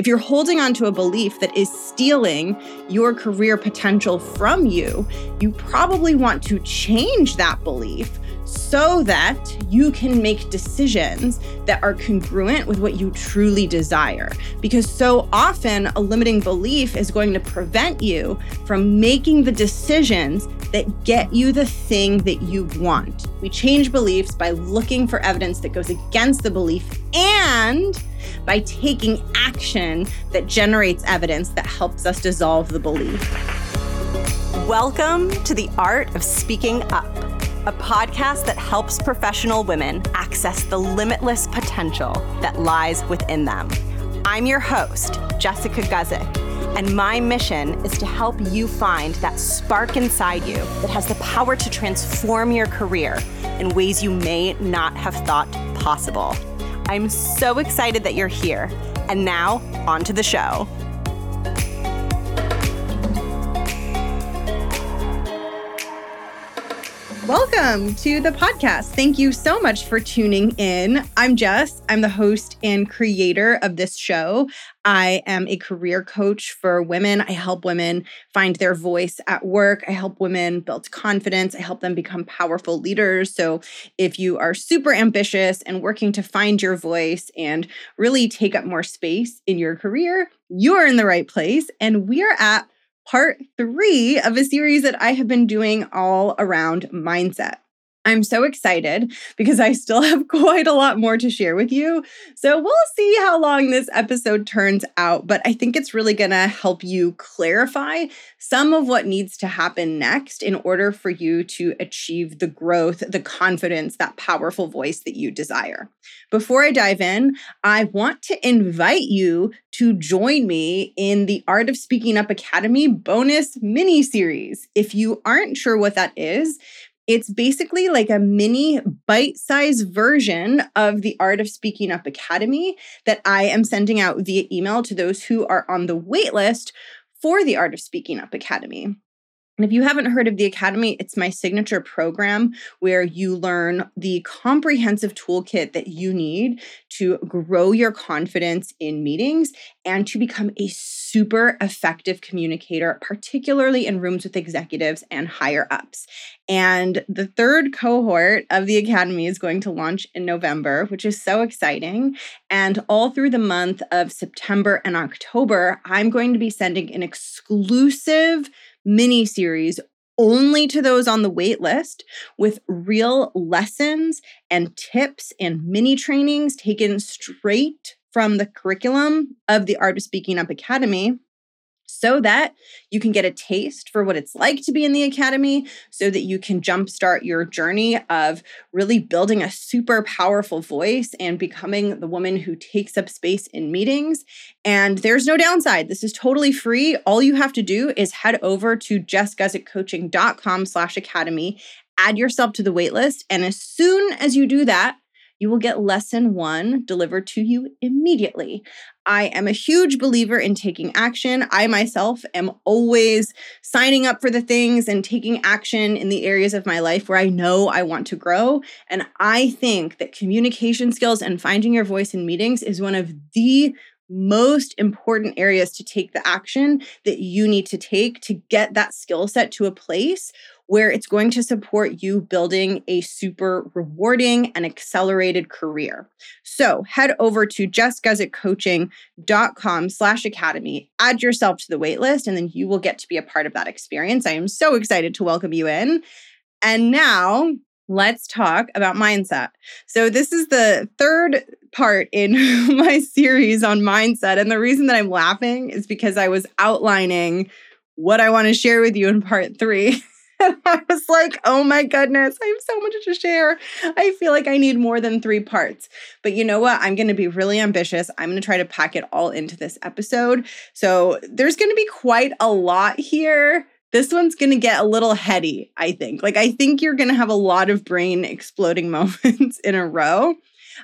If you're holding on to a belief that is stealing your career potential from you, you probably want to change that belief so that you can make decisions that are congruent with what you truly desire. Because so often, a limiting belief is going to prevent you from making the decisions that get you the thing that you want. We change beliefs by looking for evidence that goes against the belief and by taking action that generates evidence that helps us dissolve the belief. Welcome to the Art of Speaking Up a podcast that helps professional women access the limitless potential that lies within them. I'm your host, Jessica Guzik, and my mission is to help you find that spark inside you that has the power to transform your career in ways you may not have thought possible. I'm so excited that you're here. And now, on to the show. Welcome to the podcast. Thank you so much for tuning in. I'm Jess. I'm the host and creator of this show. I am a career coach for women. I help women find their voice at work. I help women build confidence. I help them become powerful leaders. So, if you are super ambitious and working to find your voice and really take up more space in your career, you're in the right place. And we are at part three of a series that I have been doing all around mindset. I'm so excited because I still have quite a lot more to share with you. So we'll see how long this episode turns out, but I think it's really going to help you clarify some of what needs to happen next in order for you to achieve the growth, the confidence, that powerful voice that you desire. Before I dive in, I want to invite you to join me in the Art of Speaking Up Academy bonus mini series. If you aren't sure what that is, it's basically like a mini bite sized version of the Art of Speaking Up Academy that I am sending out via email to those who are on the waitlist for the Art of Speaking Up Academy. And if you haven't heard of the Academy, it's my signature program where you learn the comprehensive toolkit that you need to grow your confidence in meetings and to become a super effective communicator, particularly in rooms with executives and higher ups. And the third cohort of the Academy is going to launch in November, which is so exciting. And all through the month of September and October, I'm going to be sending an exclusive mini series only to those on the wait list with real lessons and tips and mini trainings taken straight from the curriculum of the Art of Speaking Up Academy so that you can get a taste for what it's like to be in the academy, so that you can jumpstart your journey of really building a super powerful voice and becoming the woman who takes up space in meetings. And there's no downside. This is totally free. All you have to do is head over to jessguzikcoaching.com slash academy, add yourself to the waitlist. And as soon as you do that, you will get lesson one delivered to you immediately. I am a huge believer in taking action. I myself am always signing up for the things and taking action in the areas of my life where I know I want to grow. And I think that communication skills and finding your voice in meetings is one of the most important areas to take the action that you need to take to get that skill set to a place where it's going to support you building a super rewarding and accelerated career. So head over to jessguzikcoaching.com slash academy, add yourself to the waitlist, and then you will get to be a part of that experience. I am so excited to welcome you in. And now let's talk about mindset. So, this is the third part in my series on mindset. And the reason that I'm laughing is because I was outlining what I want to share with you in part three. I was like, oh my goodness, I have so much to share. I feel like I need more than three parts. But you know what? I'm going to be really ambitious. I'm going to try to pack it all into this episode. So there's going to be quite a lot here. This one's going to get a little heady, I think. Like, I think you're going to have a lot of brain exploding moments in a row.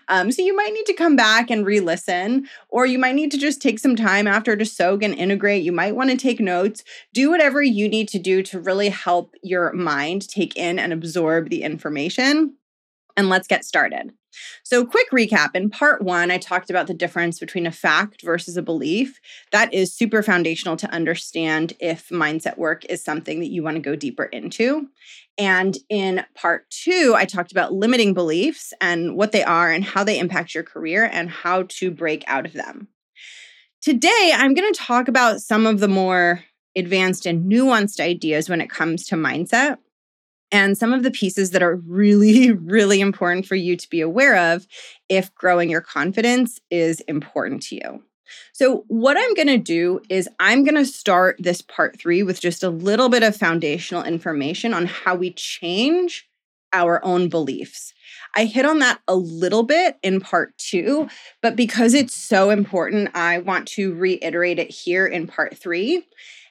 Um, so you might need to come back and re listen, or you might need to just take some time after to soak and integrate. You might want to take notes. Do whatever you need to do to really help your mind take in and absorb the information. And let's get started. So, quick recap in part one, I talked about the difference between a fact versus a belief. That is super foundational to understand if mindset work is something that you want to go deeper into. And in part two, I talked about limiting beliefs and what they are and how they impact your career and how to break out of them. Today, I'm going to talk about some of the more advanced and nuanced ideas when it comes to mindset and some of the pieces that are really, really important for you to be aware of if growing your confidence is important to you. So, what I'm going to do is I'm going to start this part three with just a little bit of foundational information on how we change our own beliefs. I hit on that a little bit in part two, but because it's so important, I want to reiterate it here in part three.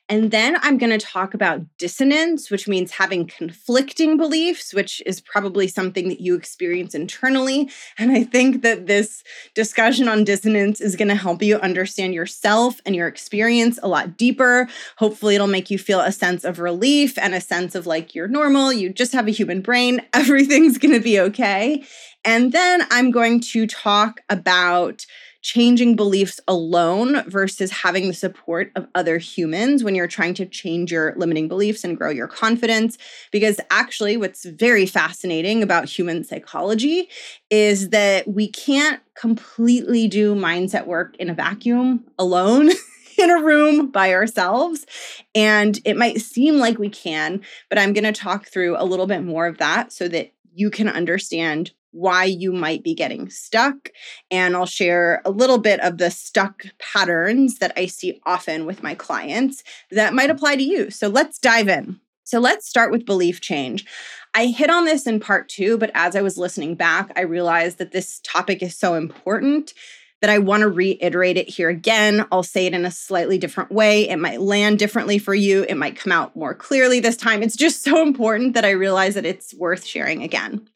And then I'm going to talk about dissonance, which means having conflicting beliefs, which is probably something that you experience internally. And I think that this discussion on dissonance is going to help you understand yourself and your experience a lot deeper. Hopefully, it'll make you feel a sense of relief and a sense of like you're normal, you just have a human brain, everything's going to be okay. And then I'm going to talk about changing beliefs alone versus having the support of other humans when you're trying to change your limiting beliefs and grow your confidence. Because actually, what's very fascinating about human psychology is that we can't completely do mindset work in a vacuum alone. in a room by ourselves. And it might seem like we can, but I'm going to talk through a little bit more of that so that you can understand why you might be getting stuck. And I'll share a little bit of the stuck patterns that I see often with my clients that might apply to you. So let's dive in. So let's start with belief change. I hit on this in part two, but as I was listening back, I realized that this topic is so important that I want to reiterate it here again. I'll say it in a slightly different way. It might land differently for you, it might come out more clearly this time. It's just so important that I realize that it's worth sharing again.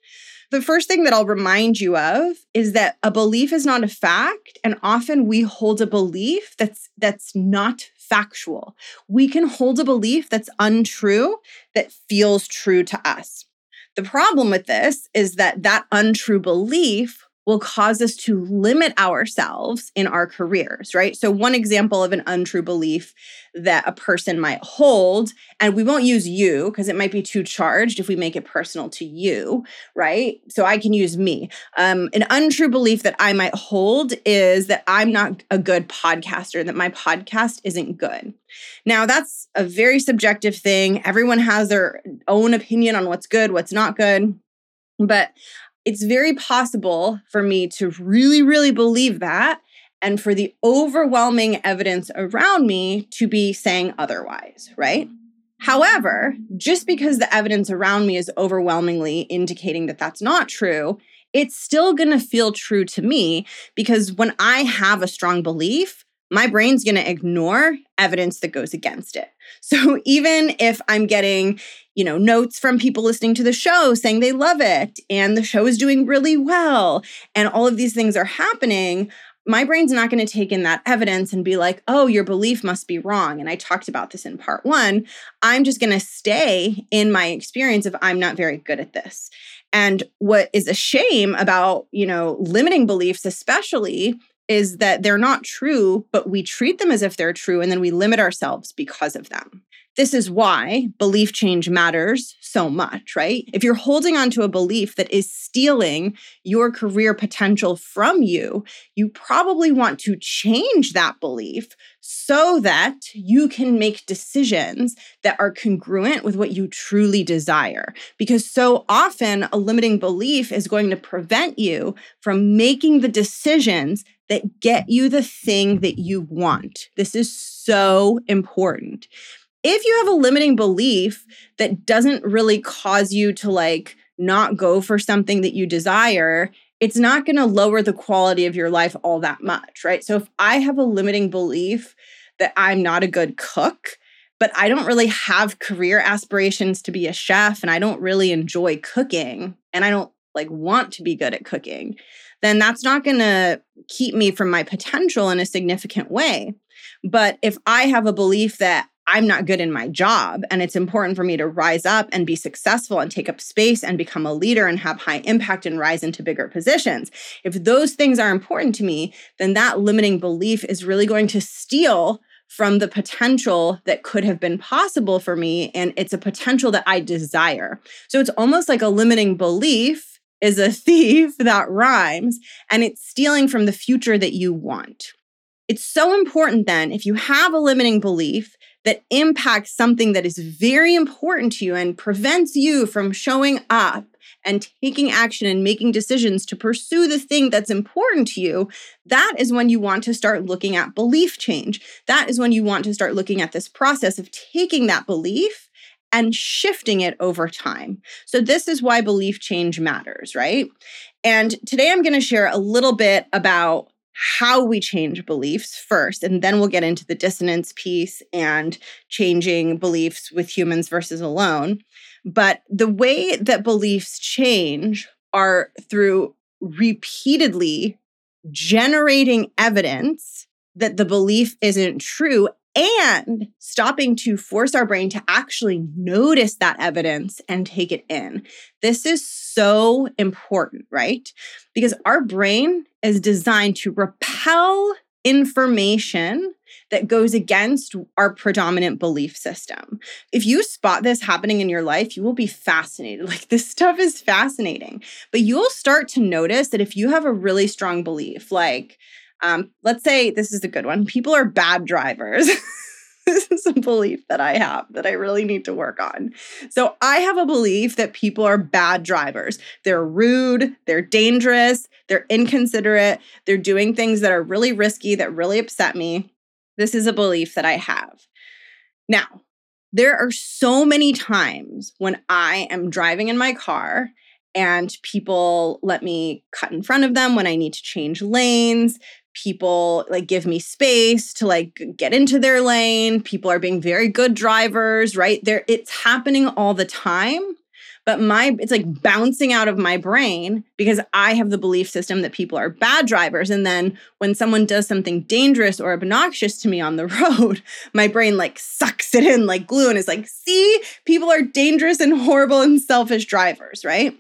The first thing that I'll remind you of is that a belief is not a fact and often we hold a belief that's that's not factual. We can hold a belief that's untrue that feels true to us. The problem with this is that that untrue belief will cause us to limit ourselves in our careers, right? So, one example of an untrue belief that a person might hold, and we won't use you because it might be too charged if we make it personal to you, right? So, I can use me. Um, an untrue belief that I might hold is that I'm not a good podcaster, that my podcast isn't good. Now, that's a very subjective thing. Everyone has their own opinion on what's good, what's not good. But it's very possible for me to really, really believe that and for the overwhelming evidence around me to be saying otherwise, right? However, just because the evidence around me is overwhelmingly indicating that that's not true, it's still going to feel true to me because when I have a strong belief, my brain's going to ignore evidence that goes against it. So even if I'm getting, you know, notes from people listening to the show saying they love it and the show is doing really well and all of these things are happening, my brain's not going to take in that evidence and be like, oh, your belief must be wrong. And I talked about this in part one. I'm just going to stay in my experience of I'm not very good at this. And what is a shame about, you know, limiting beliefs, especially, is that they're not true, but we treat them as if they're true and then we limit ourselves because of them. This is why belief change matters so much, right? If you're holding on to a belief that is stealing your career potential from you, you probably want to change that belief so that you can make decisions that are congruent with what you truly desire. Because so often a limiting belief is going to prevent you from making the decisions that get you the thing that you want. This is so important. If you have a limiting belief that doesn't really cause you to like not go for something that you desire, it's not going to lower the quality of your life all that much, right? So if I have a limiting belief that I'm not a good cook, but I don't really have career aspirations to be a chef and I don't really enjoy cooking and I don't like want to be good at cooking, then that's not going to keep me from my potential in a significant way. But if I have a belief that I'm not good in my job and it's important for me to rise up and be successful and take up space and become a leader and have high impact and rise into bigger positions. If those things are important to me, then that limiting belief is really going to steal from the potential that could have been possible for me. And it's a potential that I desire. So it's almost like a limiting belief is a thief that rhymes and it's stealing from the future that you want. It's so important then, if you have a limiting belief, that impacts something that is very important to you and prevents you from showing up and taking action and making decisions to pursue the thing that's important to you, that is when you want to start looking at belief change. That is when you want to start looking at this process of taking that belief and shifting it over time. So, this is why belief change matters, right? And today I'm going to share a little bit about how we change beliefs first, and then we'll get into the dissonance piece and changing beliefs with humans versus alone. But the way that beliefs change are through repeatedly generating evidence that the belief isn't true and stopping to force our brain to actually notice that evidence and take it in. This is so important, right? Because our brain is designed to repel information that goes against our predominant belief system. If you spot this happening in your life, you will be fascinated. Like this stuff is fascinating. But you'll start to notice that if you have a really strong belief, like um, let's say this is a good one people are bad drivers. this is a belief that I have that I really need to work on. So I have a belief that people are bad drivers. They're rude, they're dangerous, they're inconsiderate, they're doing things that are really risky, that really upset me. This is a belief that I have. Now, there are so many times when I am driving in my car and people let me cut in front of them when I need to change lanes people like give me space to like get into their lane people are being very good drivers right? There it's happening all the time but my it's like bouncing out of my brain because i have the belief system that people are bad drivers and then when someone does something dangerous or obnoxious to me on the road my brain like sucks it in like glue and is like see? People are dangerous and horrible and selfish drivers right?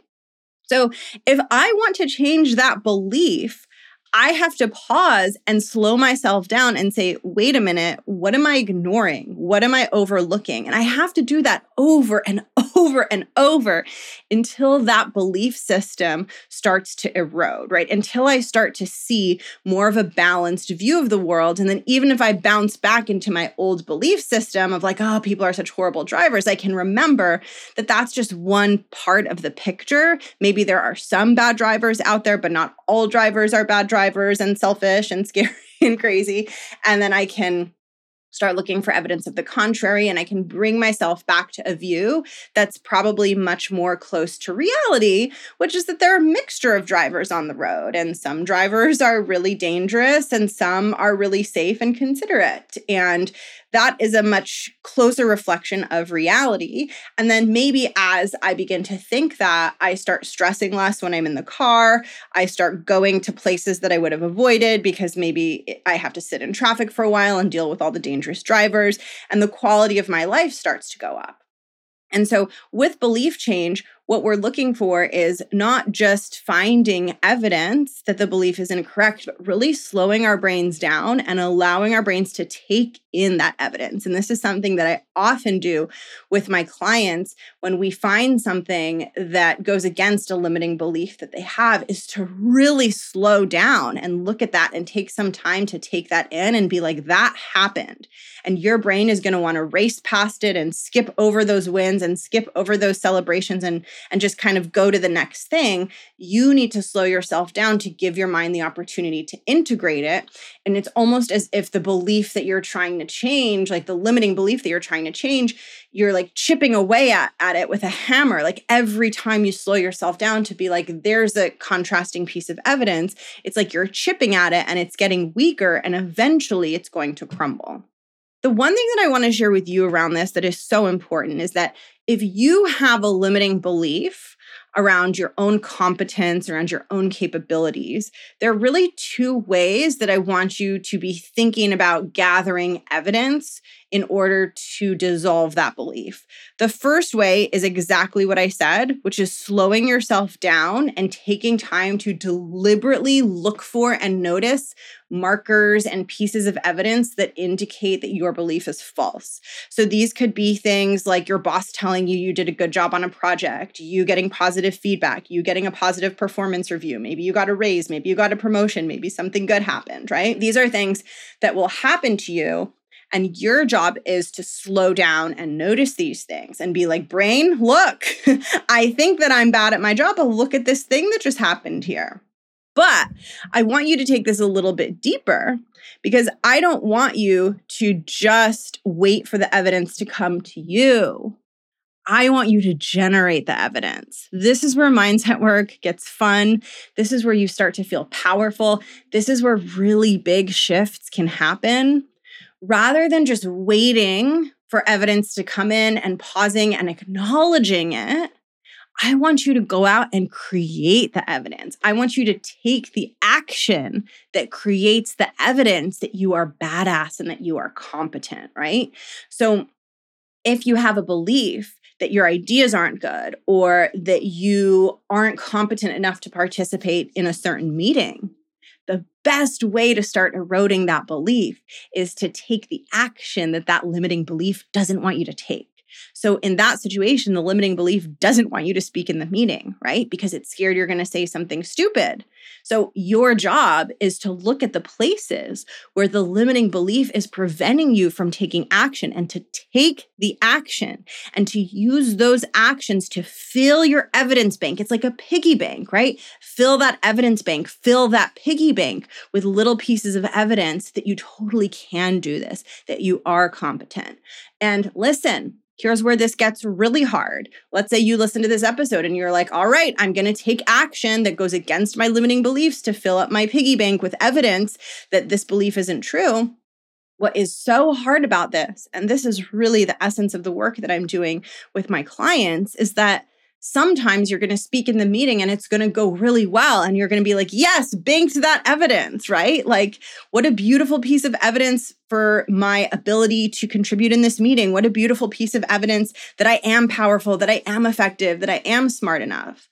So if i want to change that belief I have to pause and slow myself down and say, wait a minute, what am I ignoring? What am I overlooking? And I have to do that over and over and over until that belief system starts to erode, right? Until I start to see more of a balanced view of the world. And then even if I bounce back into my old belief system of like, oh, people are such horrible drivers, I can remember that that's just one part of the picture. Maybe there are some bad drivers out there, but not all drivers are bad drivers and selfish and scary and crazy. And then I can start looking for evidence of the contrary and I can bring myself back to a view that's probably much more close to reality, which is that there are a mixture of drivers on the road and some drivers are really dangerous and some are really safe and considerate. And that is a much closer reflection of reality. And then maybe as I begin to think that, I start stressing less when I'm in the car. I start going to places that I would have avoided because maybe I have to sit in traffic for a while and deal with all the dangerous drivers. And the quality of my life starts to go up. And so, with belief change, what we're looking for is not just finding evidence that the belief is incorrect, but really slowing our brains down and allowing our brains to take in that evidence. And this is something that I often do with my clients when we find something that goes against a limiting belief that they have is to really slow down and look at that and take some time to take that in and be like, that happened. And your brain is going to want to race past it and skip over those wins and skip over those celebrations and and just kind of go to the next thing, you need to slow yourself down to give your mind the opportunity to integrate it. And it's almost as if the belief that you're trying to change, like the limiting belief that you're trying to change, you're like chipping away at, at it with a hammer. Like every time you slow yourself down to be like, there's a contrasting piece of evidence, it's like you're chipping at it and it's getting weaker and eventually it's going to crumble. The one thing that I want to share with you around this that is so important is that if you have a limiting belief around your own competence, around your own capabilities, there are really two ways that I want you to be thinking about gathering evidence in order to dissolve that belief. The first way is exactly what I said, which is slowing yourself down and taking time to deliberately look for and notice markers and pieces of evidence that indicate that your belief is false. So these could be things like your boss telling you you did a good job on a project, you getting positive feedback, you getting a positive performance review, maybe you got a raise, maybe you got a promotion, maybe something good happened, right? These are things that will happen to you and your job is to slow down and notice these things and be like, brain, look, I think that I'm bad at my job, but look at this thing that just happened here. But I want you to take this a little bit deeper because I don't want you to just wait for the evidence to come to you. I want you to generate the evidence. This is where mindset work gets fun. This is where you start to feel powerful. This is where really big shifts can happen rather than just waiting for evidence to come in and pausing and acknowledging it, I want you to go out and create the evidence. I want you to take the action that creates the evidence that you are badass and that you are competent, right? So if you have a belief that your ideas aren't good or that you aren't competent enough to participate in a certain meeting, the best way to start eroding that belief is to take the action that that limiting belief doesn't want you to take. So, in that situation, the limiting belief doesn't want you to speak in the meeting, right? Because it's scared you're going to say something stupid. So, your job is to look at the places where the limiting belief is preventing you from taking action and to take the action and to use those actions to fill your evidence bank. It's like a piggy bank, right? Fill that evidence bank, fill that piggy bank with little pieces of evidence that you totally can do this, that you are competent. And listen, here's where this gets really hard. Let's say you listen to this episode and you're like, all right, I'm going to take action that goes against my limiting beliefs to fill up my piggy bank with evidence that this belief isn't true. What is so hard about this, and this is really the essence of the work that I'm doing with my clients, is that sometimes you're going to speak in the meeting and it's going to go really well and you're going to be like yes banked that evidence right like what a beautiful piece of evidence for my ability to contribute in this meeting what a beautiful piece of evidence that i am powerful that i am effective that i am smart enough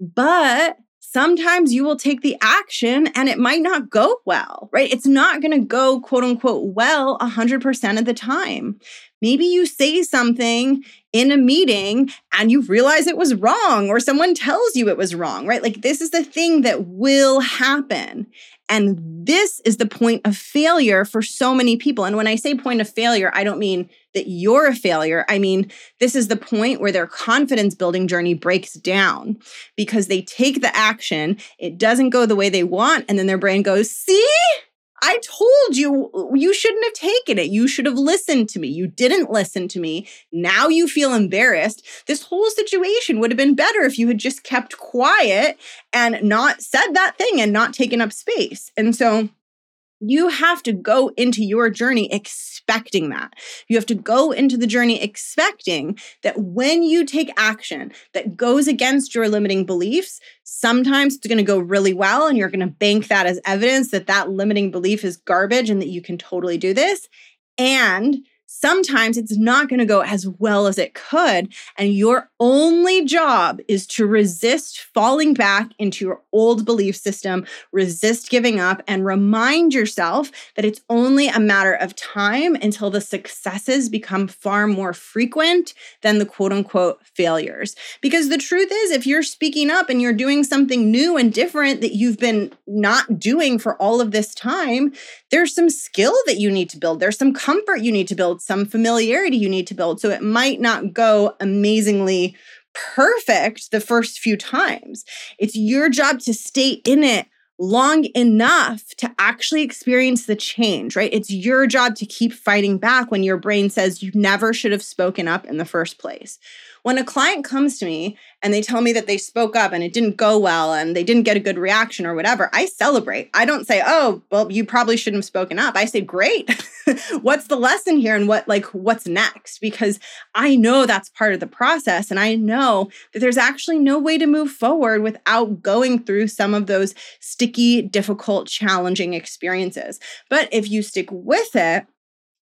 but sometimes you will take the action and it might not go well, right? It's not going to go quote unquote well 100% of the time. Maybe you say something in a meeting and you realize it was wrong, or someone tells you it was wrong, right? Like, this is the thing that will happen. And this is the point of failure for so many people. And when I say point of failure, I don't mean that you're a failure. I mean, this is the point where their confidence building journey breaks down because they take the action, it doesn't go the way they want, and then their brain goes, See, I told you you shouldn't have taken it. You should have listened to me. You didn't listen to me. Now you feel embarrassed. This whole situation would have been better if you had just kept quiet and not said that thing and not taken up space. And so you have to go into your journey expecting that. You have to go into the journey expecting that when you take action that goes against your limiting beliefs, sometimes it's going to go really well and you're going to bank that as evidence that that limiting belief is garbage and that you can totally do this. And sometimes it's not going to go as well as it could. And your only job is to resist falling back into your old belief system, resist giving up, and remind yourself that it's only a matter of time until the successes become far more frequent than the quote unquote failures. Because the truth is, if you're speaking up and you're doing something new and different that you've been not doing for all of this time, there's some skill that you need to build, there's some comfort you need to some familiarity you need to build. So it might not go amazingly perfect the first few times. It's your job to stay in it long enough to actually experience the change, right? It's your job to keep fighting back when your brain says you never should have spoken up in the first place. When a client comes to me and they tell me that they spoke up and it didn't go well and they didn't get a good reaction or whatever, I celebrate. I don't say, "Oh, well, you probably shouldn't have spoken up." I say, "Great. what's the lesson here and what like what's next?" Because I know that's part of the process and I know that there's actually no way to move forward without going through some of those sticky, difficult, challenging experiences. But if you stick with it,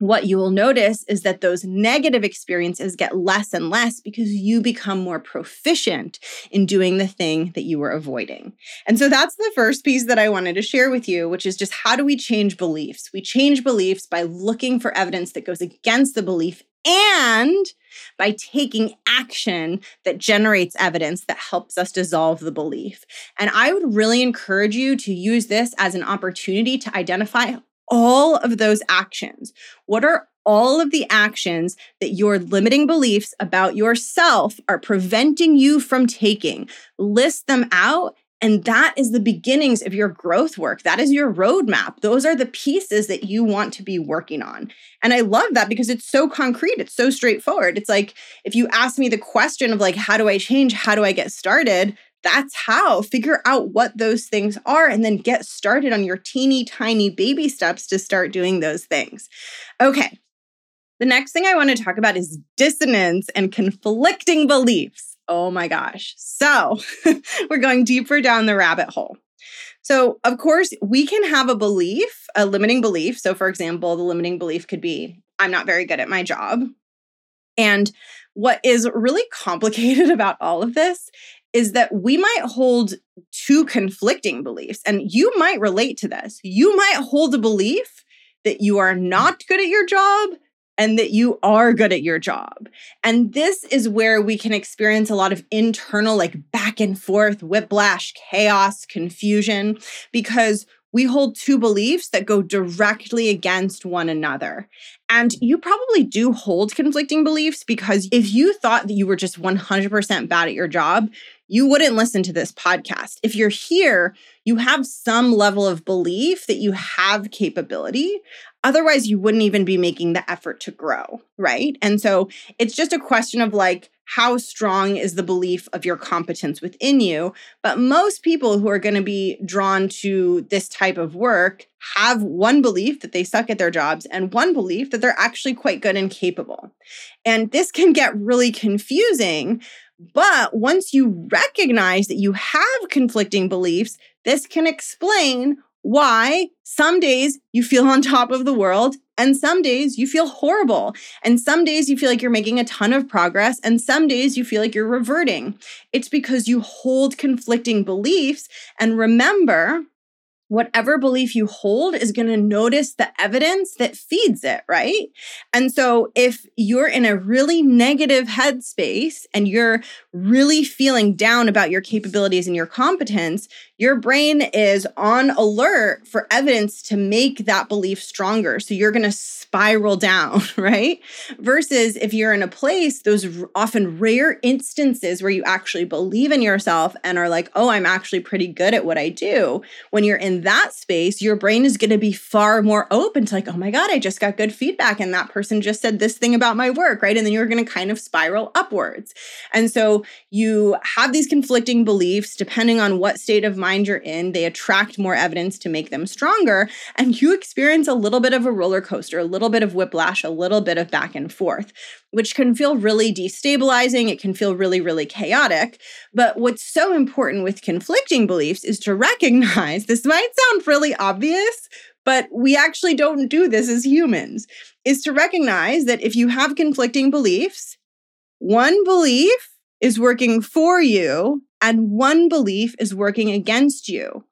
what you will notice is that those negative experiences get less and less because you become more proficient in doing the thing that you were avoiding. And so that's the first piece that I wanted to share with you, which is just how do we change beliefs? We change beliefs by looking for evidence that goes against the belief and by taking action that generates evidence that helps us dissolve the belief. And I would really encourage you to use this as an opportunity to identify all of those actions. What are all of the actions that your limiting beliefs about yourself are preventing you from taking? List them out. And that is the beginnings of your growth work. That is your roadmap. Those are the pieces that you want to be working on. And I love that because it's so concrete. It's so straightforward. It's like if you ask me the question of like, how do I change? How do I get started? That's how figure out what those things are and then get started on your teeny tiny baby steps to start doing those things. Okay. The next thing I want to talk about is dissonance and conflicting beliefs. Oh my gosh. So, we're going deeper down the rabbit hole. So, of course, we can have a belief, a limiting belief. So, for example, the limiting belief could be I'm not very good at my job. And what is really complicated about all of this is that we might hold two conflicting beliefs. And you might relate to this. You might hold a belief that you are not good at your job and that you are good at your job. And this is where we can experience a lot of internal, like back and forth, whiplash, chaos, confusion, because we hold two beliefs that go directly against one another. And you probably do hold conflicting beliefs because if you thought that you were just 100% bad at your job, you wouldn't listen to this podcast. If you're here, you have some level of belief that you have capability. Otherwise, you wouldn't even be making the effort to grow, right? And so it's just a question of like, how strong is the belief of your competence within you? But most people who are going to be drawn to this type of work have one belief that they suck at their jobs and one belief that they're actually quite good and capable. And this can get really confusing but once you recognize that you have conflicting beliefs, this can explain why some days you feel on top of the world and some days you feel horrible. And some days you feel like you're making a ton of progress. And some days you feel like you're reverting. It's because you hold conflicting beliefs. And remember, whatever belief you hold is going to notice the evidence that feeds it, right? And so if you're in a really negative headspace and you're really feeling down about your capabilities and your competence, your brain is on alert for evidence to make that belief stronger. So you're going to spiral down, right? Versus if you're in a place, those often rare instances where you actually believe in yourself and are like, oh, I'm actually pretty good at what I do. When you're in that space, your brain is going to be far more open to like, oh my God, I just got good feedback. And that person just said this thing about my work, right? And then you're going to kind of spiral upwards. And so you have these conflicting beliefs depending on what state of mind you're in. They attract more evidence to make them stronger. And you experience a little bit of a roller coaster, a little bit of whiplash, a little bit of back and forth, which can feel really destabilizing. It can feel really, really chaotic. But what's so important with conflicting beliefs is to recognize this might sound really obvious, but we actually don't do this as humans, is to recognize that if you have conflicting beliefs, one belief is working for you and one belief is working against you.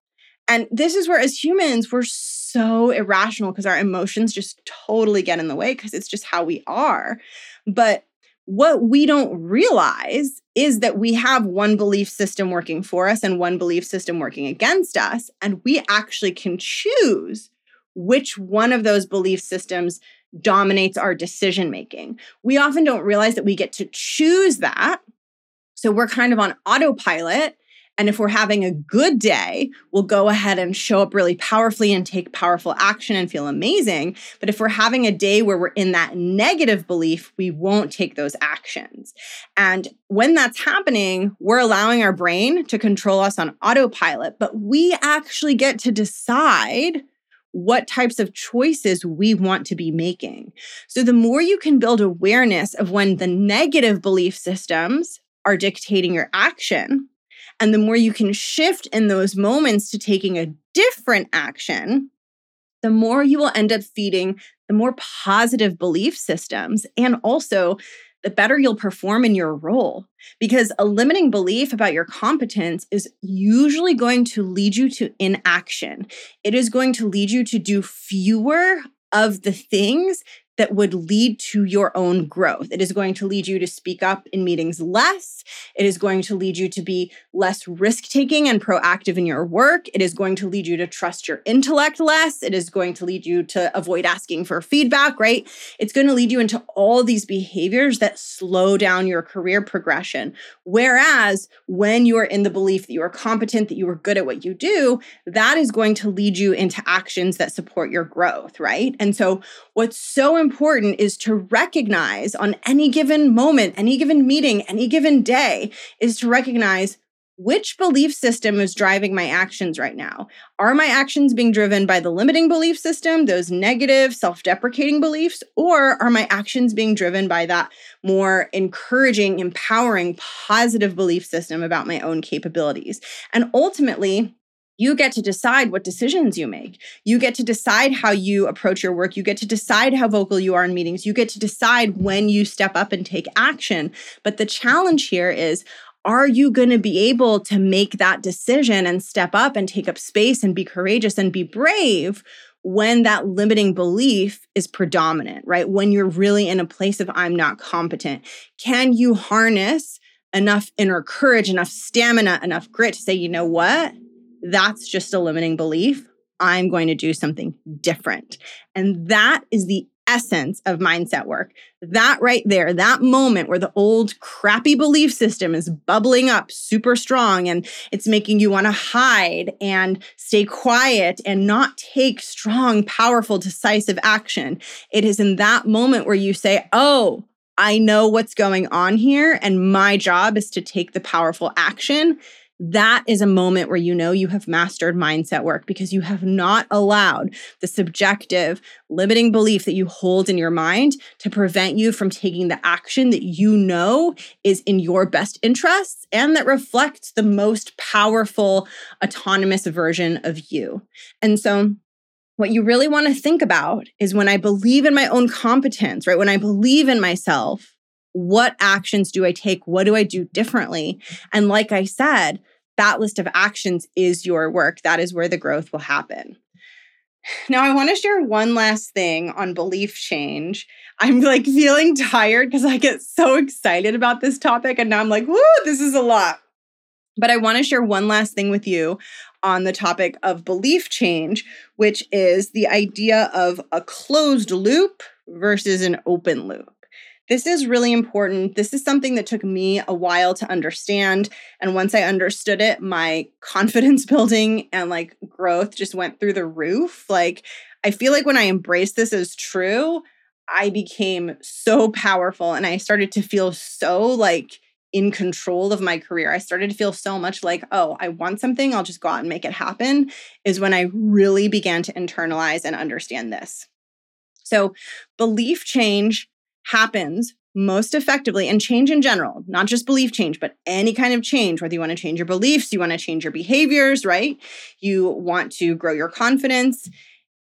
And this is where, as humans, we're so irrational because our emotions just totally get in the way because it's just how we are. But what we don't realize is that we have one belief system working for us and one belief system working against us. And we actually can choose which one of those belief systems dominates our decision making. We often don't realize that we get to choose that. So we're kind of on autopilot And if we're having a good day, we'll go ahead and show up really powerfully and take powerful action and feel amazing. But if we're having a day where we're in that negative belief, we won't take those actions. And when that's happening, we're allowing our brain to control us on autopilot, but we actually get to decide what types of choices we want to be making. So, the more you can build awareness of when the negative belief systems are dictating your action, and the more you can shift in those moments to taking a different action, the more you will end up feeding the more positive belief systems and also the better you'll perform in your role. Because a limiting belief about your competence is usually going to lead you to inaction. It is going to lead you to do fewer of the things that would lead to your own growth. It is going to lead you to speak up in meetings less. It is going to lead you to be less risk taking and proactive in your work. It is going to lead you to trust your intellect less. It is going to lead you to avoid asking for feedback, right? It's going to lead you into all these behaviors that slow down your career progression. Whereas when you are in the belief that you are competent, that you are good at what you do, that is going to lead you into actions that support your growth, right? And so, what's so important important is to recognize on any given moment, any given meeting, any given day, is to recognize which belief system is driving my actions right now? Are my actions being driven by the limiting belief system, those negative, self deprecating beliefs, or are my actions being driven by that more encouraging, empowering, positive belief system about my own capabilities? And ultimately, you get to decide what decisions you make. You get to decide how you approach your work. You get to decide how vocal you are in meetings. You get to decide when you step up and take action. But the challenge here is are you going to be able to make that decision and step up and take up space and be courageous and be brave when that limiting belief is predominant, right? When you're really in a place of I'm not competent. Can you harness enough inner courage, enough stamina, enough grit to say, you know what? That's just a limiting belief. I'm going to do something different. And that is the essence of mindset work. That right there, that moment where the old crappy belief system is bubbling up super strong and it's making you want to hide and stay quiet and not take strong, powerful, decisive action. It is in that moment where you say, Oh, I know what's going on here, and my job is to take the powerful action that is a moment where you know you have mastered mindset work because you have not allowed the subjective limiting belief that you hold in your mind to prevent you from taking the action that you know is in your best interests and that reflects the most powerful autonomous version of you. And so what you really want to think about is when I believe in my own competence, right? When I believe in myself, what actions do I take? What do I do differently? And like I said, that list of actions is your work. That is where the growth will happen. Now, I want to share one last thing on belief change. I'm like feeling tired because I get so excited about this topic. And now I'm like, whoo, this is a lot. But I want to share one last thing with you on the topic of belief change, which is the idea of a closed loop versus an open loop. This is really important. This is something that took me a while to understand. And once I understood it, my confidence building and like growth just went through the roof. Like, I feel like when I embraced this as true, I became so powerful and I started to feel so like in control of my career. I started to feel so much like, oh, I want something, I'll just go out and make it happen, is when I really began to internalize and understand this. So, belief change happens most effectively and change in general, not just belief change, but any kind of change, whether you want to change your beliefs, you want to change your behaviors, right? You want to grow your confidence.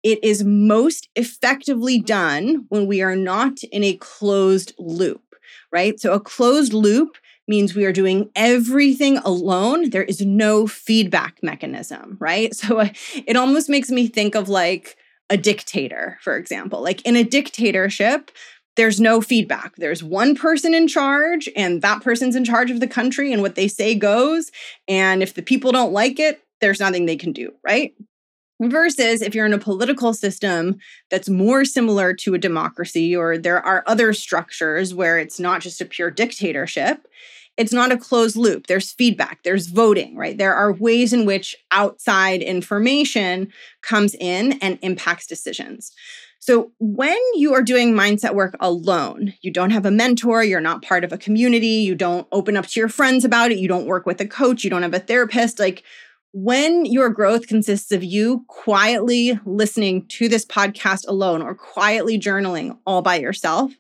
It is most effectively done when we are not in a closed loop, right? So a closed loop means we are doing everything alone. There is no feedback mechanism, right? So uh, it almost makes me think of like a dictator, for example. Like in a dictatorship, there's no feedback. There's one person in charge, and that person's in charge of the country, and what they say goes. And if the people don't like it, there's nothing they can do, right? Versus if you're in a political system that's more similar to a democracy, or there are other structures where it's not just a pure dictatorship, it's not a closed loop. There's feedback, there's voting, right? There are ways in which outside information comes in and impacts decisions. So, when you are doing mindset work alone, you don't have a mentor, you're not part of a community, you don't open up to your friends about it, you don't work with a coach, you don't have a therapist, like when your growth consists of you quietly listening to this podcast alone or quietly journaling all by yourself,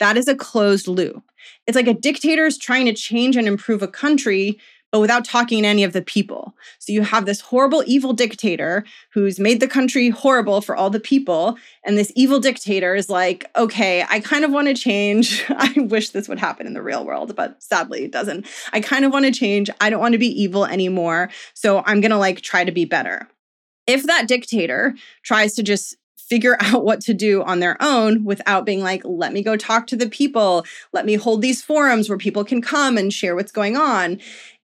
that is a closed loop. It's like a dictator is trying to change and improve a country, but without talking to any of the people. So you have this horrible, evil dictator who's made the country horrible for all the people. And this evil dictator is like, okay, I kind of want to change. I wish this would happen in the real world, but sadly it doesn't. I kind of want to change. I don't want to be evil anymore. So I'm going to like try to be better. If that dictator tries to just figure out what to do on their own without being like, let me go talk to the people, let me hold these forums where people can come and share what's going on.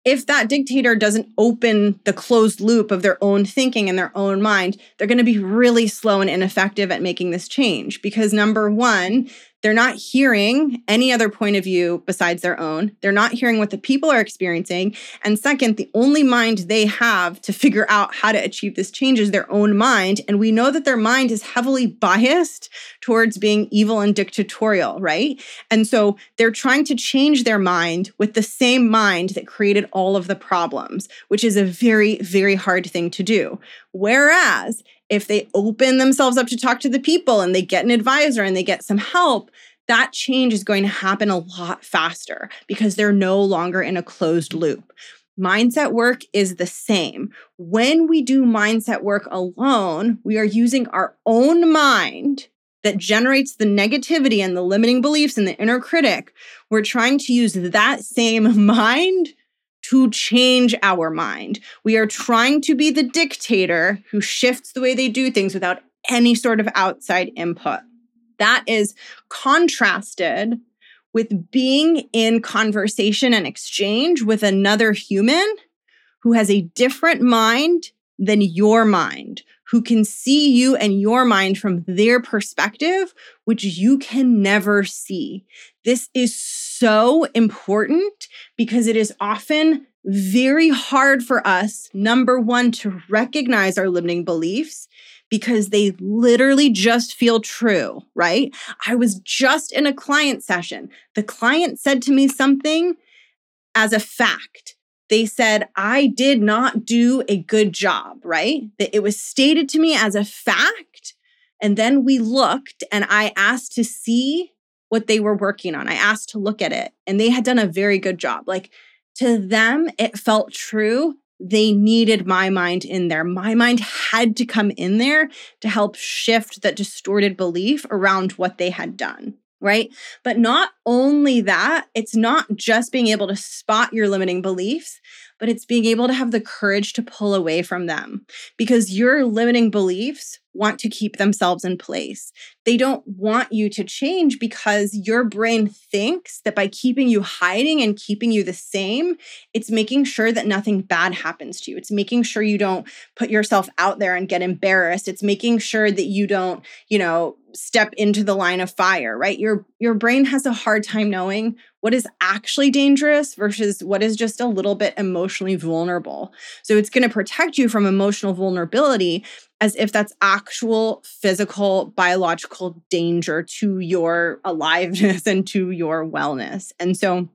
If that dictator doesn't open the closed loop of their own thinking and their own mind, they're going to be really slow and ineffective at making this change. Because number one, they're not hearing any other point of view besides their own. They're not hearing what the people are experiencing. And second, the only mind they have to figure out how to achieve this change is their own mind. And we know that their mind is heavily biased towards being evil and dictatorial, right? And so they're trying to change their mind with the same mind that created all of the problems, which is a very, very hard thing to do. Whereas if they open themselves up to talk to the people and they get an advisor and they get some help, that change is going to happen a lot faster because they're no longer in a closed loop. Mindset work is the same. When we do mindset work alone, we are using our own mind that generates the negativity and the limiting beliefs and the inner critic. We're trying to use that same mind to change our mind. We are trying to be the dictator who shifts the way they do things without any sort of outside input. That is contrasted with being in conversation and exchange with another human who has a different mind than your mind, who can see you and your mind from their perspective, which you can never see. This is so important because it is often very hard for us, number one, to recognize our limiting beliefs because they literally just feel true, right? I was just in a client session. The client said to me something as a fact they said, I did not do a good job, right? That it was stated to me as a fact. And then we looked and I asked to see what they were working on. I asked to look at it and they had done a very good job. Like to them, it felt true. They needed my mind in there. My mind had to come in there to help shift that distorted belief around what they had done right? But not only that, it's not just being able to spot your limiting beliefs, but it's being able to have the courage to pull away from them because your limiting beliefs want to keep themselves in place. They don't want you to change because your brain thinks that by keeping you hiding and keeping you the same, it's making sure that nothing bad happens to you. It's making sure you don't put yourself out there and get embarrassed. It's making sure that you don't, you know, step into the line of fire, right? Your your brain has a hard time knowing what is actually dangerous versus what is just a little bit emotionally vulnerable. So it's going to protect you from emotional vulnerability as if that's actual physical biological danger to your aliveness and to your wellness. And so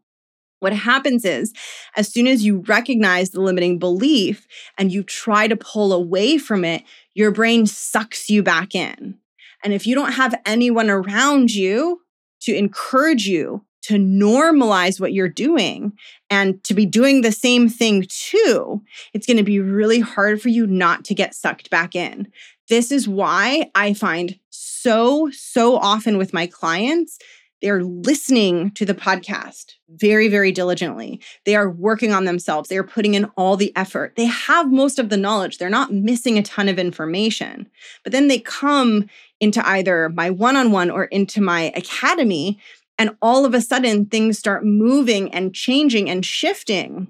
what happens is, as soon as you recognize the limiting belief and you try to pull away from it, your brain sucks you back in. And if you don't have anyone around you to encourage you to normalize what you're doing and to be doing the same thing too, it's going to be really hard for you not to get sucked back in. This is why I find so, so often with my clients, they're listening to the podcast very, very diligently. They are working on themselves. They are putting in all the effort. They have most of the knowledge. They're not missing a ton of information. But then they come into either my one on one or into my academy and all of a sudden things start moving and changing and shifting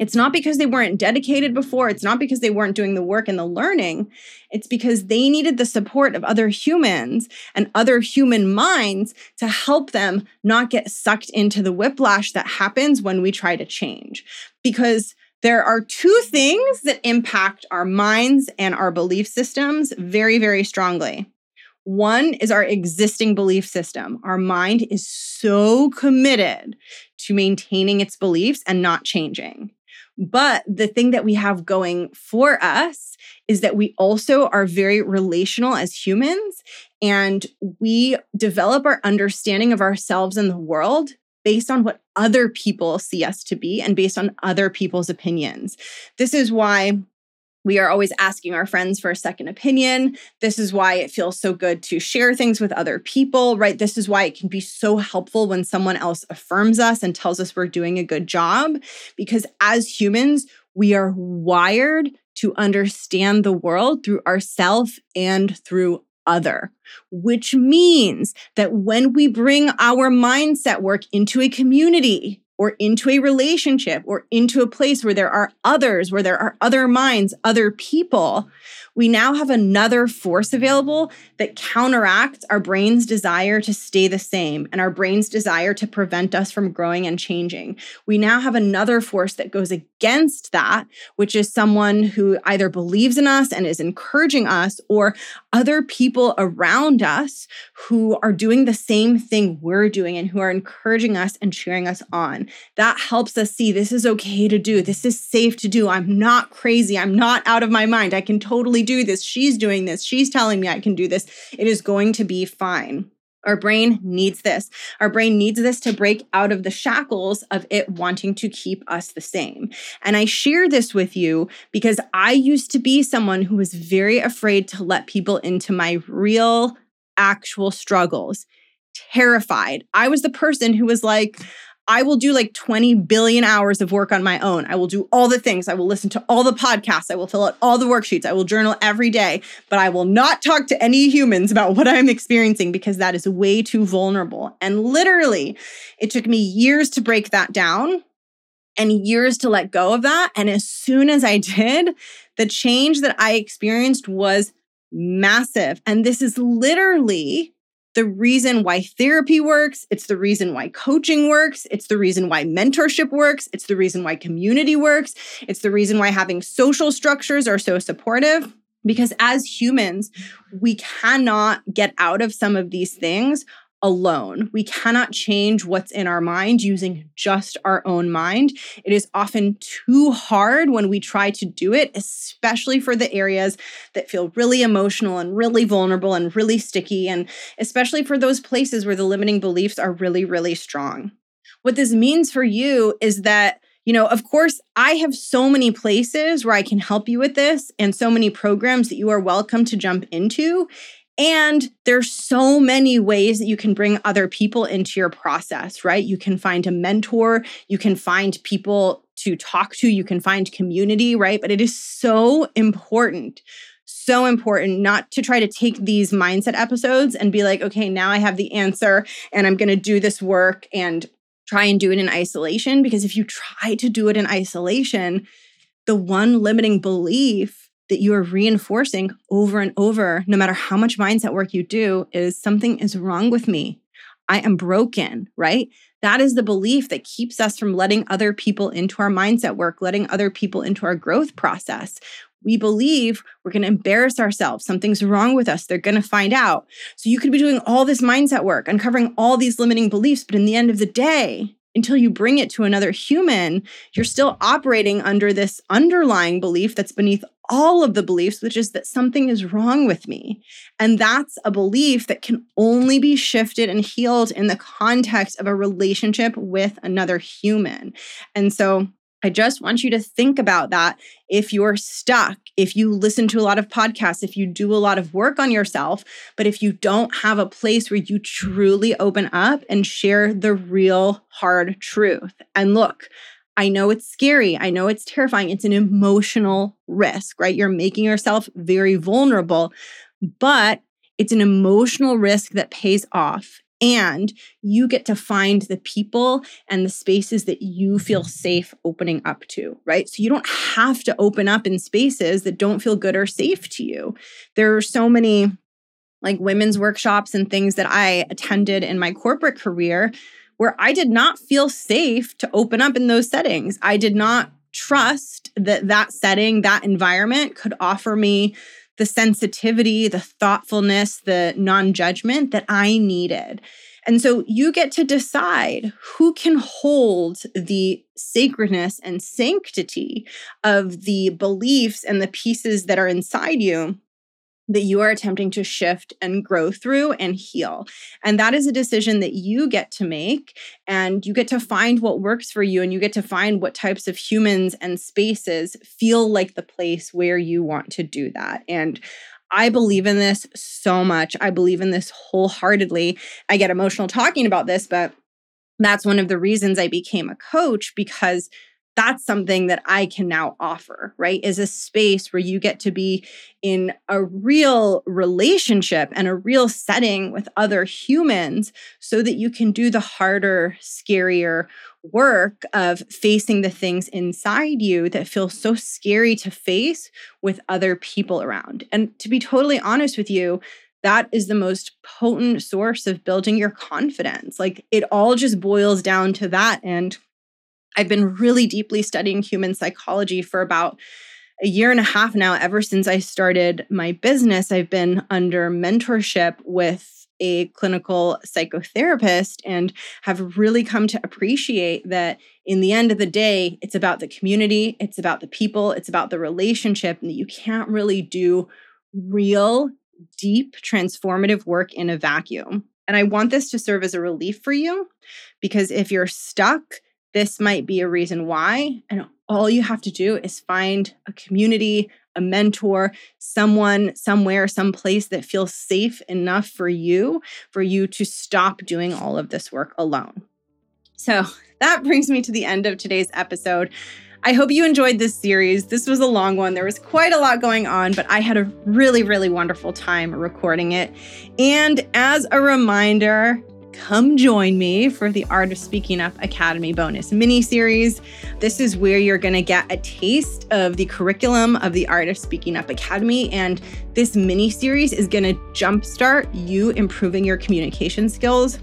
It's not because they weren't dedicated before. It's not because they weren't doing the work and the learning. It's because they needed the support of other humans and other human minds to help them not get sucked into the whiplash that happens when we try to change. Because there are two things that impact our minds and our belief systems very, very strongly. One is our existing belief system. Our mind is so committed to maintaining its beliefs and not changing. But the thing that we have going for us is that we also are very relational as humans and we develop our understanding of ourselves and the world based on what other people see us to be and based on other people's opinions. This is why we are always asking our friends for a second opinion. This is why it feels so good to share things with other people, right? This is why it can be so helpful when someone else affirms us and tells us we're doing a good job. Because as humans, we are wired to understand the world through ourself and through other, which means that when we bring our mindset work into a community, or into a relationship or into a place where there are others, where there are other minds, other people, we now have another force available that counteracts our brain's desire to stay the same and our brain's desire to prevent us from growing and changing. We now have another force that goes against that, which is someone who either believes in us and is encouraging us, or other people around us who are doing the same thing we're doing and who are encouraging us and cheering us on. That helps us see this is okay to do. This is safe to do. I'm not crazy. I'm not out of my mind. I can totally do this. She's doing this. She's telling me I can do this. It is going to be fine. Our brain needs this. Our brain needs this to break out of the shackles of it wanting to keep us the same. And I share this with you because I used to be someone who was very afraid to let people into my real, actual struggles. Terrified. I was the person who was like, I will do like 20 billion hours of work on my own. I will do all the things. I will listen to all the podcasts. I will fill out all the worksheets. I will journal every day, but I will not talk to any humans about what I'm experiencing because that is way too vulnerable. And literally, it took me years to break that down and years to let go of that. And as soon as I did, the change that I experienced was massive. And this is literally the reason why therapy works. It's the reason why coaching works. It's the reason why mentorship works. It's the reason why community works. It's the reason why having social structures are so supportive. Because as humans, we cannot get out of some of these things alone. We cannot change what's in our mind using just our own mind. It is often too hard when we try to do it, especially for the areas that feel really emotional and really vulnerable and really sticky, and especially for those places where the limiting beliefs are really, really strong. What this means for you is that you know, of course, I have so many places where I can help you with this and so many programs that you are welcome to jump into. And there's so many ways that you can bring other people into your process, right? You can find a mentor, you can find people to talk to, you can find community, right? But it is so important so important not to try to take these mindset episodes and be like, okay, now I have the answer and I'm going to do this work and try and do it in isolation. Because if you try to do it in isolation, the one limiting belief that you are reinforcing over and over, no matter how much mindset work you do, is something is wrong with me. I am broken, right? That is the belief that keeps us from letting other people into our mindset work, letting other people into our growth process. We believe we're going to embarrass ourselves. Something's wrong with us. They're going to find out. So you could be doing all this mindset work, uncovering all these limiting beliefs, but in the end of the day, until you bring it to another human, you're mm. still operating under this underlying belief that's beneath all of the beliefs, which is that something is wrong with me. And that's a belief that can only be shifted and healed in the context of a relationship with another human. And so I just want you to think about that if you're stuck, if you listen to a lot of podcasts, if you do a lot of work on yourself, but if you don't have a place where you truly open up and share the real hard truth. And look, I know it's scary. I know it's terrifying. It's an emotional risk, right? You're making yourself very vulnerable, but it's an emotional risk that pays off. And you get to find the people and the spaces that you feel mm-hmm. safe opening up to, right? So you don't have to open up in spaces that don't feel good or safe to you. There are so many like women's workshops and things that I attended in my corporate career where I did not feel safe to open up in those settings. I did not trust that that setting, that environment could offer me the sensitivity, the thoughtfulness, the non judgment that I needed. And so you get to decide who can hold the sacredness and sanctity of the beliefs and the pieces that are inside you that you are attempting to shift and grow through and heal. And that is a decision that you get to make. And you get to find what works for you. And you get to find what types of humans and spaces feel like the place where you want to do that. And I believe in this so much. I believe in this wholeheartedly. I get emotional talking about this, but that's one of the reasons I became a coach because that's something that I can now offer, right? Is a space where you get to be in a real relationship and a real setting with other humans so that you can do the harder, scarier work of facing the things inside you that feel so scary to face with other people around. And to be totally honest with you, that is the most potent source of building your confidence. Like it all just boils down to that. And I've been really deeply studying human psychology for about a year and a half now. Ever since I started my business, I've been under mentorship with a clinical psychotherapist and have really come to appreciate that in the end of the day, it's about the community, it's about the people, it's about the relationship, and that you can't really do real, deep, transformative work in a vacuum. And I want this to serve as a relief for you because if you're stuck, this might be a reason why. And all you have to do is find a community, a mentor, someone, somewhere, someplace that feels safe enough for you, for you to stop doing all of this work alone. So that brings me to the end of today's episode. I hope you enjoyed this series. This was a long one. There was quite a lot going on, but I had a really, really wonderful time recording it. And as a reminder, come join me for the Art of Speaking Up Academy bonus mini series. This is where you're going to get a taste of the curriculum of the Art of Speaking Up Academy. And this mini series is going to jumpstart you improving your communication skills.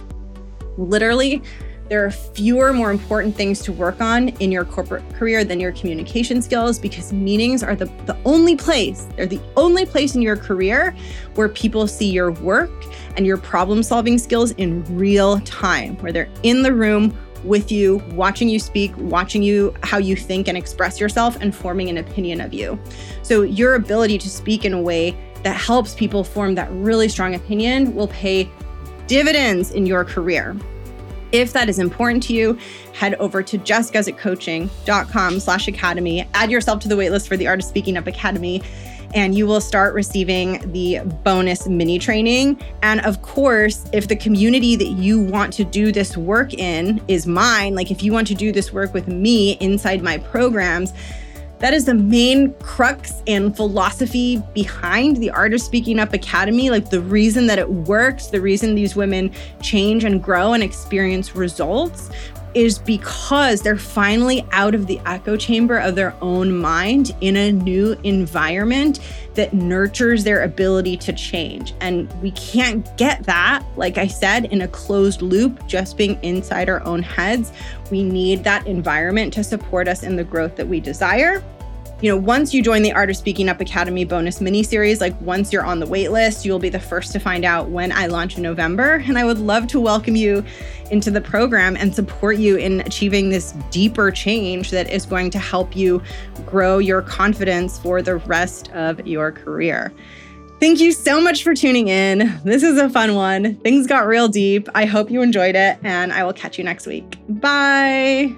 Literally, there are fewer, more important things to work on in your corporate career than your communication skills because meetings are the, the only place, they're the only place in your career where people see your work and your problem solving skills in real time, where they're in the room with you, watching you speak, watching you how you think and express yourself, and forming an opinion of you. So, your ability to speak in a way that helps people form that really strong opinion will pay dividends in your career. If that is important to you, head over to jessguzikcoaching.com slash academy. Add yourself to the waitlist for the Art of Speaking Up Academy and you will start receiving the bonus mini training. And of course, if the community that you want to do this work in is mine, like if you want to do this work with me inside my programs, that is the main crux and philosophy behind the Art of Speaking Up Academy. Like the reason that it works, the reason these women change and grow and experience results is because they're finally out of the echo chamber of their own mind in a new environment that nurtures their ability to change. And we can't get that, like I said, in a closed loop, just being inside our own heads. We need that environment to support us in the growth that we desire you know, once you join the Art of Speaking Up Academy bonus mini series, like once you're on the wait list, you'll be the first to find out when I launch in November. And I would love to welcome you into the program and support you in achieving this deeper change that is going to help you grow your confidence for the rest of your career. Thank you so much for tuning in. This is a fun one. Things got real deep. I hope you enjoyed it, and I will catch you next week. Bye.